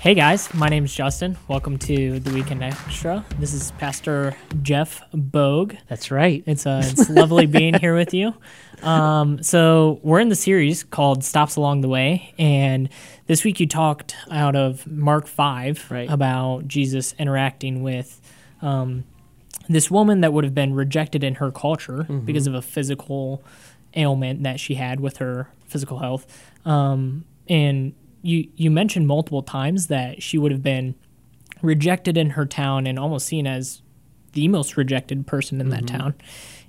Hey guys, my name is Justin. Welcome to the Weekend Extra. This is Pastor Jeff Bogue. That's right. It's uh, it's lovely being here with you. Um, so we're in the series called Stops Along the Way, and this week you talked out of Mark five Right. about Jesus interacting with um, this woman that would have been rejected in her culture because of a physical ailment that she had with her physical health. Um, and you you mentioned multiple times that she would have been rejected in her town and almost seen as the most rejected person in that mm-hmm. town.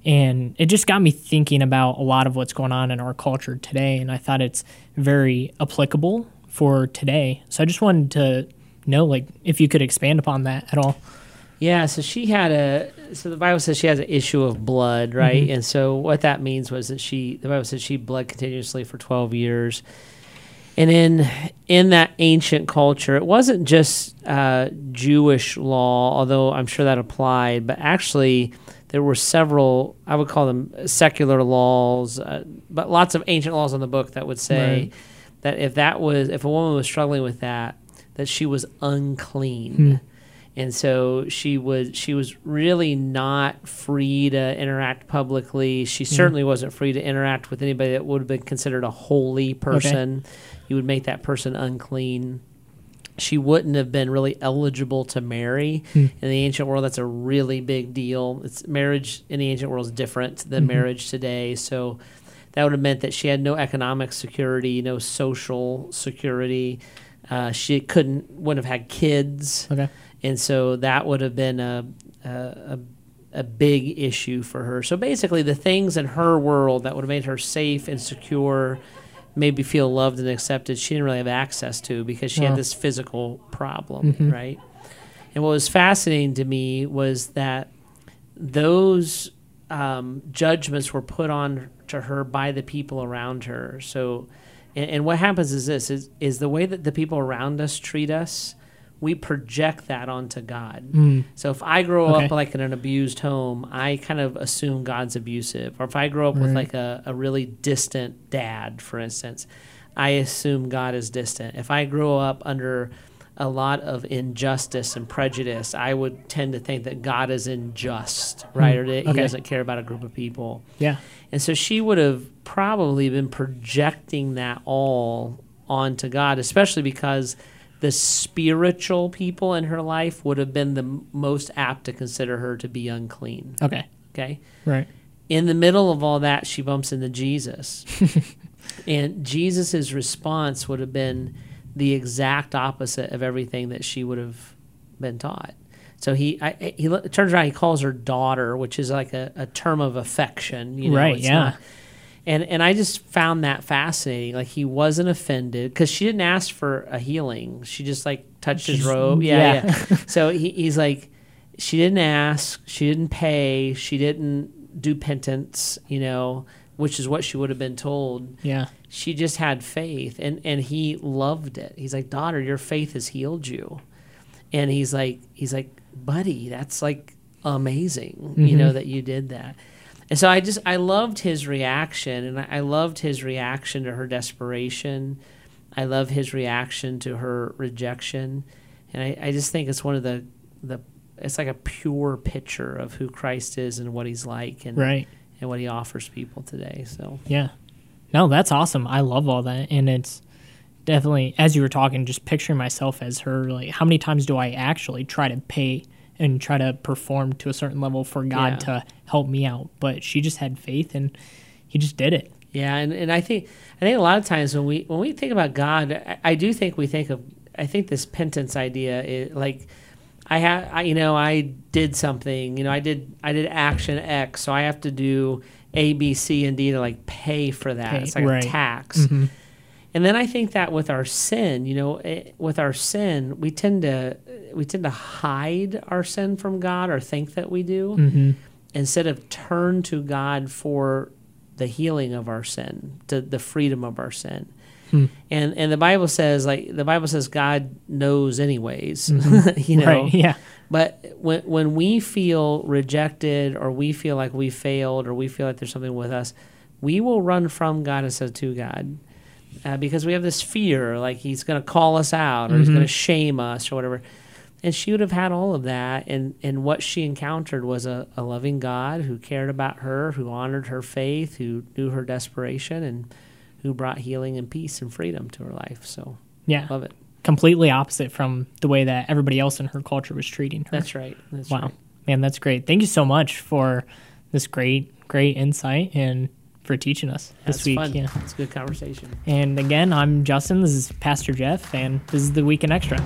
And it just got me thinking about a lot of what's going on in our culture today. And I thought it's very applicable for today. So I just wanted to know, like, if you could expand upon that at all. Yeah, so she had a so the Bible says she has an issue of blood, right? Mm-hmm. And so what that means was that she the Bible says she bled continuously for 12 years. And in in that ancient culture, it wasn't just uh, Jewish law, although I'm sure that applied, but actually there were several I would call them secular laws, uh, but lots of ancient laws in the book that would say Right. that if that was if a woman was struggling with that, that she was unclean and so she was she was really not free to interact publicly. She mm-hmm. certainly wasn't free to interact with anybody that would have been considered a holy person. You would make that person unclean. She wouldn't have been really eligible to marry hmm. in the ancient world. That's a really big deal. It's marriage in the ancient world is different than mm-hmm. marriage today. So that would have meant that she had no economic security, no social security. Uh, she couldn't wouldn't have had kids Okay. And so that would have been a, a a big issue for her. So basically, the things in her world that would have made her safe and secure, maybe feel loved and accepted, she didn't really have access to because she had this physical problem, right? And what was fascinating to me was that those um, judgments were put on to her by the people around her. So, and, and what happens is this: is is the way that the people around us treat us, we project that onto God. Mm. So if I grow Okay. up like in an abused home, I kind of assume God's abusive. Or if I grow up with like a, a really distant dad, for instance, I assume God is distant. If I grow up under a lot of injustice and prejudice, I would tend to think that God is unjust, right? Or that He doesn't care about a group of people. Yeah. And so she would have probably been projecting that all onto God, especially because the spiritual people in her life would have been the most apt to consider her to be unclean. Okay. Okay. Right. In the middle of all that, she bumps into Jesus. and Jesus' response would have been the exact opposite of everything that she would have been taught. So he I, he turns around, he calls her daughter, which is like a, a term of affection. You know, Right, it's yeah. not- and and I just found that fascinating. Like he wasn't offended because she didn't ask for a healing. She just like touched his robe. Yeah, yeah. yeah. so he, he's like, she didn't ask, she didn't pay, she didn't do penance. You know, which is what she would have been told. Yeah. She just had faith, and and he loved it. He's like, daughter, your faith has healed you. And he's like, he's like, buddy, that's like amazing. You know mm-hmm. that you did that. And so I just I loved his reaction, and I loved his reaction to her desperation. I love his reaction to her rejection, and I, I just think it's one of the the it's like a pure picture of who Christ is and what he's like, and Right. and what he offers people today. So Yeah. No, that's awesome. I love all that. And it's definitely, as you were talking, just picturing myself as her, like, how many times do I actually try to pay and try to perform to a certain level for God Yeah. to help me out? But she just had faith and he just did it. Yeah, and, and I think I think a lot of times when we when we think about God, I, I do think we think of I think this penance idea is like I have I, you know I did something you know I did I did action X, so I have to do A B C and D to like pay for that. Pay, it's like right. a tax. Mhm. And then I think that with our sin, you know, eh, with our sin, we tend to we tend to hide our sin from God or think that we do Mhm. instead of turn to God for the healing of our sin, to the freedom of our sin. Hmm. And and the Bible says like the Bible says God knows anyways, you know. Right. Yeah. But when when we feel rejected or we feel like we failed or we feel like there's something with us, we will run from God instead of to God. uh, because we have this fear, like he's going to call us out or he's going to shame us or whatever. And she would have had all of that, and and what she encountered was a, a loving God who cared about her, who honored her faith, who knew her desperation, and who brought healing and peace and freedom to her life. So Yeah. love it. Completely opposite from the way that everybody else in her culture was treating her. That's right. That's wow. right. Man, that's great. Thank you so much for this great, great insight and for teaching us this That's week. fun. Yeah. It's a good conversation. And again, I'm Justin. This is Pastor Jeff, and this is the Weekend Extra.